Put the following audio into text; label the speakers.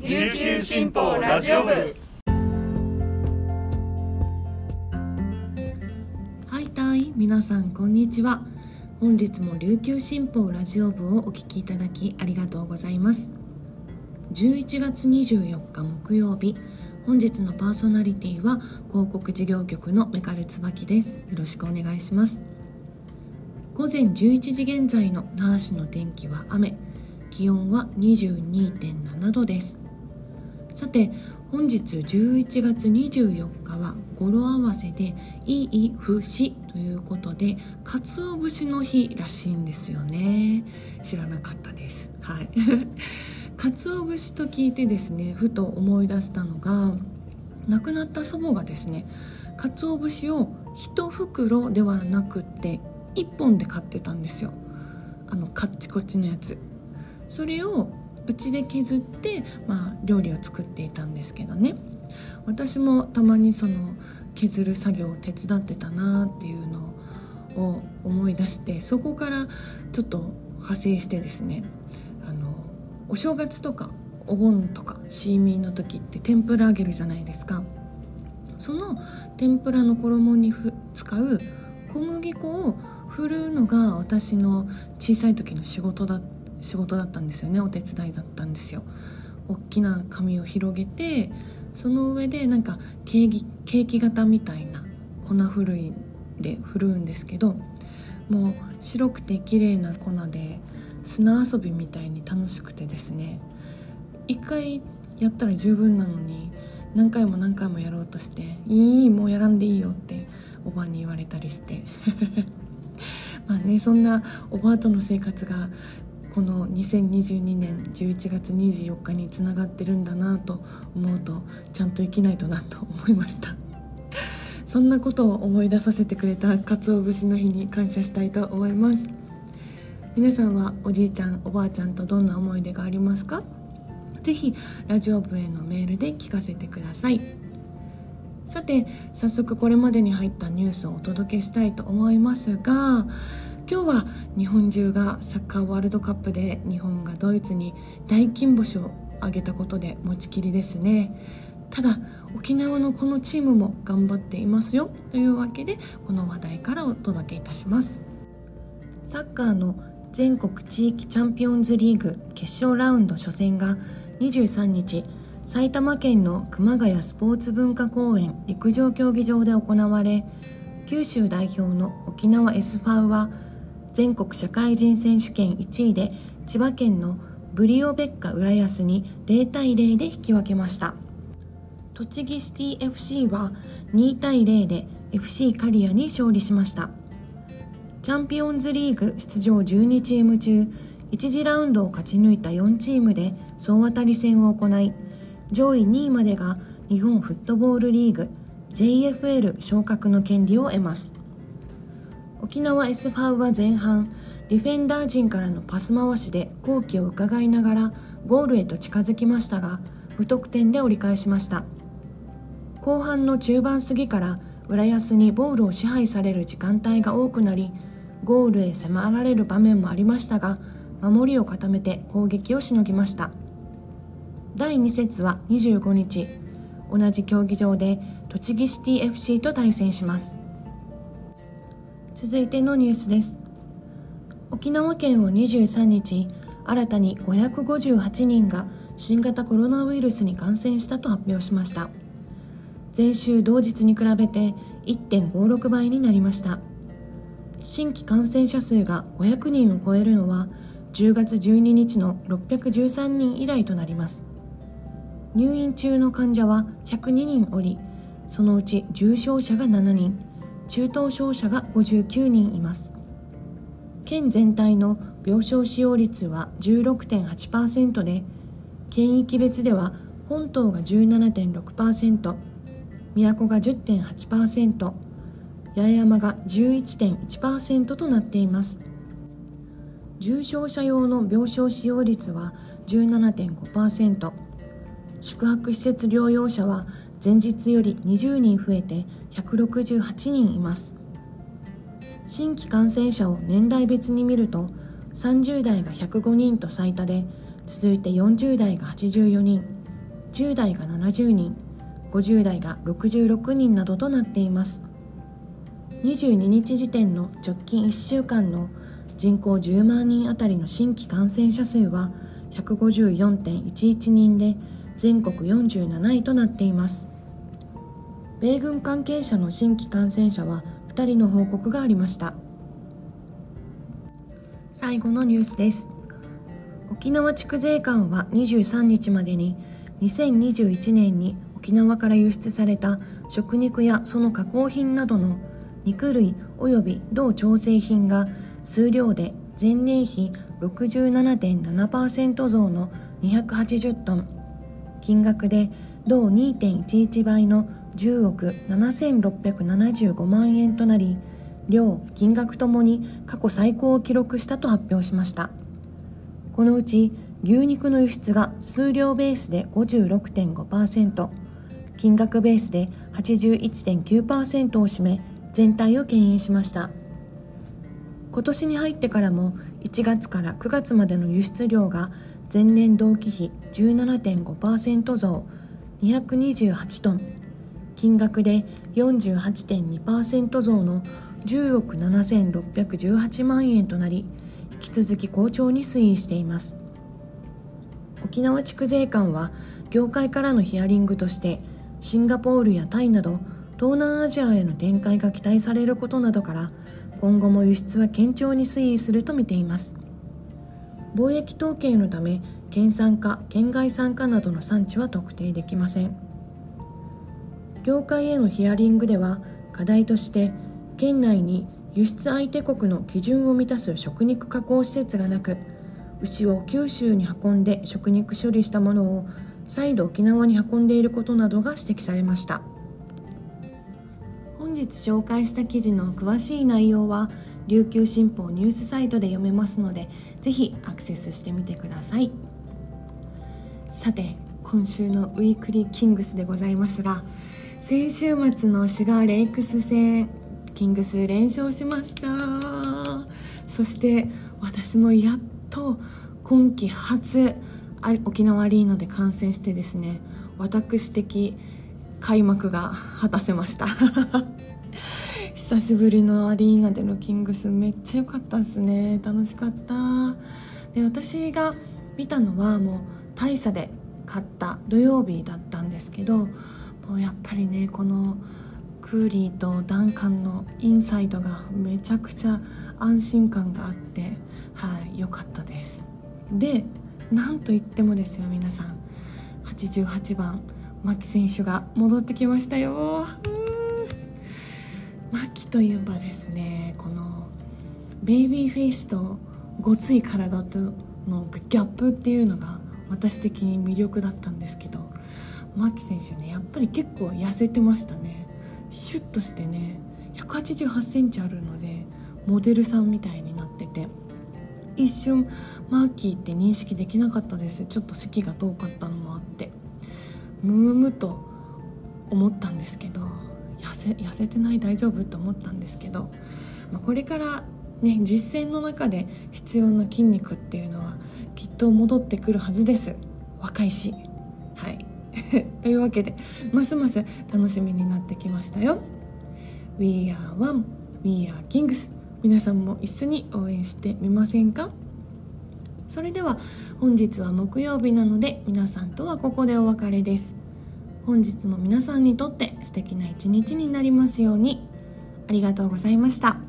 Speaker 1: 琉球新報ラジオ部。
Speaker 2: はいたい皆さんこんにちは。本日も琉球新報ラジオ部をお聞きいただきありがとうございます。11月24日木曜日。本日のパーソナリティは広告事業局のメカル椿です。よろしくお願いします。午前11時現在の那覇市の天気は雨。気温は22.7度です。さて本日11月24日は語呂合わせでいい節ということで鰹節の日らしいんですよね。知らなかったです。はい。鰹節と聞いてですねふと思い出したのが亡くなった祖母がですね鰹節を1袋ではなくって1本で買ってたんですよ。あのカッチコチのやつ。それをうちで削って、まあ、料理を作っていたんですけどね。私もたまにその削る作業を手伝ってたなっていうのを思い出してそこからちょっと派生してですねあのお正月とかお盆とかシーミーの時って天ぷら揚げるじゃないですか。その天ぷらの衣に使う小麦粉を振るうのが私の小さい時の仕事だった仕事だったんですよねお手伝いだったんですよ。大きな紙を広げてその上でなんかケーキケーキ型みたいな粉ふるいで振るうんですけどもう白くて綺麗な粉で砂遊びみたいに楽しくてですね。一回やったら十分なのに何回も何回もやろうとして「いいもうやらんでいいよ」っておばに言われたりして。まあねそんなおばあとの生活がこの2022年11月24日につながってるんだなと思うとちゃんと生きないとなと思いました。そんなことを思い出させてくれた鰹節の日に感謝したいと思います。皆さんはおじいちゃんおばあちゃんとどんな思い出がありますか？ぜひラジオ部へのメールで聞かせてください。さて早速これまでに入ったニュースをお届けしたいと思いますが今日は日本中がサッカーワールドカップで日本がドイツに大金星を挙げたことで持ちきりですね。ただ沖縄のこのチームも頑張っていますよ。というわけでこの話題からお届けいたします。サッカーの全国地域チャンピオンズリーグ決勝ラウンド初戦が23日埼玉県の熊谷スポーツ文化公園陸上競技場で行われ九州代表の沖縄 S ファウは全国社会人選手権1位で千葉県のブリオベッカ浦安に0対0で引き分けました。栃木シティ FC は2対0で FC 刈谷に勝利しました。チャンピオンズリーグ出場12チーム中1次ラウンドを勝ち抜いた4チームで総当たり戦を行い上位2位までが日本フットボールリーグ JFL 昇格の権利を得ます。沖縄 S ファウは前半ディフェンダー陣からのパス回しで好機を伺いながらゴールへと近づきましたが無得点で折り返しました。後半の中盤過ぎから浦安にボールを支配される時間帯が多くなりゴールへ迫られる場面もありましたが守りを固めて攻撃をしのぎました。第2節は25日同じ競技場で栃木シティ FC と対戦します。続いてのニュースです。沖縄県は23日新たに558人が新型コロナウイルスに感染したと発表しました。前週同日に比べて1.56倍になりました。新規感染者数が500人を超えるのは10月12日の613人以来となります。入院中の患者は102人おりそのうち重症者が7人。中等症者が59人います。県全体の病床使用率は16.8%で県域別では本島が17.6%宮古が10.8%八重山が11.1%となっています。重症者用の病床使用率は17.5%宿泊施設療養者は前日より20人増えて168人います。新規感染者を年代別に見ると30代が105人と最多で続いて40代が84人10代が70人50代が66人などとなっています。22日時点の直近1週間の人口10万人あたりの新規感染者数は154.11人で全国47位となっています。米軍関係者の新規感染者は2人の報告がありました。最後のニュースです。沖縄地区税関は23日までに2021年に沖縄から輸出された食肉やその加工品などの肉類及び同調整品が数量で前年比67.7%増の280トン。金額で同2.11倍の10億7675万円となり量金額ともに過去最高を記録したと発表しました。このうち牛肉の輸出が数量ベースで56.5%金額ベースで81.9%を占め全体を牽引しました。今年に入ってからも1月から9月までの輸出量が前年同期比17.5%増228トン。金額で48.2%増の10億7618万円となり引き続き好調に推移しています。沖縄地区税関は業界からのヒアリングとしてシンガポールやタイなど東南アジアへの展開が期待されることなどから今後も輸出は堅調に推移すると見ています。貿易統計のため県産化県外産化などの産地は特定できません。業界へのヒアリングでは課題として県内に輸出相手国の基準を満たす食肉加工施設がなく牛を九州に運んで食肉処理したものを再度沖縄に運んでいることなどが指摘されました。本日紹介した記事の詳しい内容は琉球新報ニュースサイトで読めますのでぜひアクセスしてみてください。さて今週のウィークリーキングスでございますが先週末のシガーレイクス戦キングス連勝しました。そして私もやっと今季初沖縄アリーナで観戦してですね私的開幕が果たせました。久しぶりのアリーナでのキングスめっちゃ良かったですね。楽しかった。で私が見たのはもう大差で勝った土曜日だったんですけどもうやっぱりねこのクーリーとダンカンのインサイドがめちゃくちゃ安心感があってはい良かったです。でなんといってもですよ皆さん。88番牧選手が戻ってきましたよ。牧といえばですねこのベイビーフェイスとごつい体とのギャップっていうのが私的に魅力だったんですけど牧選手ねやっぱり結構痩せてましたね。シュッとしてね1 8 8センチあるのでモデルさんみたいになってて。一瞬マーキーって認識できなかったです。ちょっと席が遠かったのもあって。ムムムと思ったんですけど痩せ痩せてない大丈夫と思ったんですけど、まあ、これからね実践の中で必要な筋肉っていうのはきっと戻ってくるはずです。若いし。というわけでますます楽しみになってきましたよ。We are one, we are kings. 皆さんも一緒に応援してみませんか？それでは本日は木曜日なので皆さんとはここでお別れです。本日も皆さんにとって素敵な一日になりますように。ありがとうございました。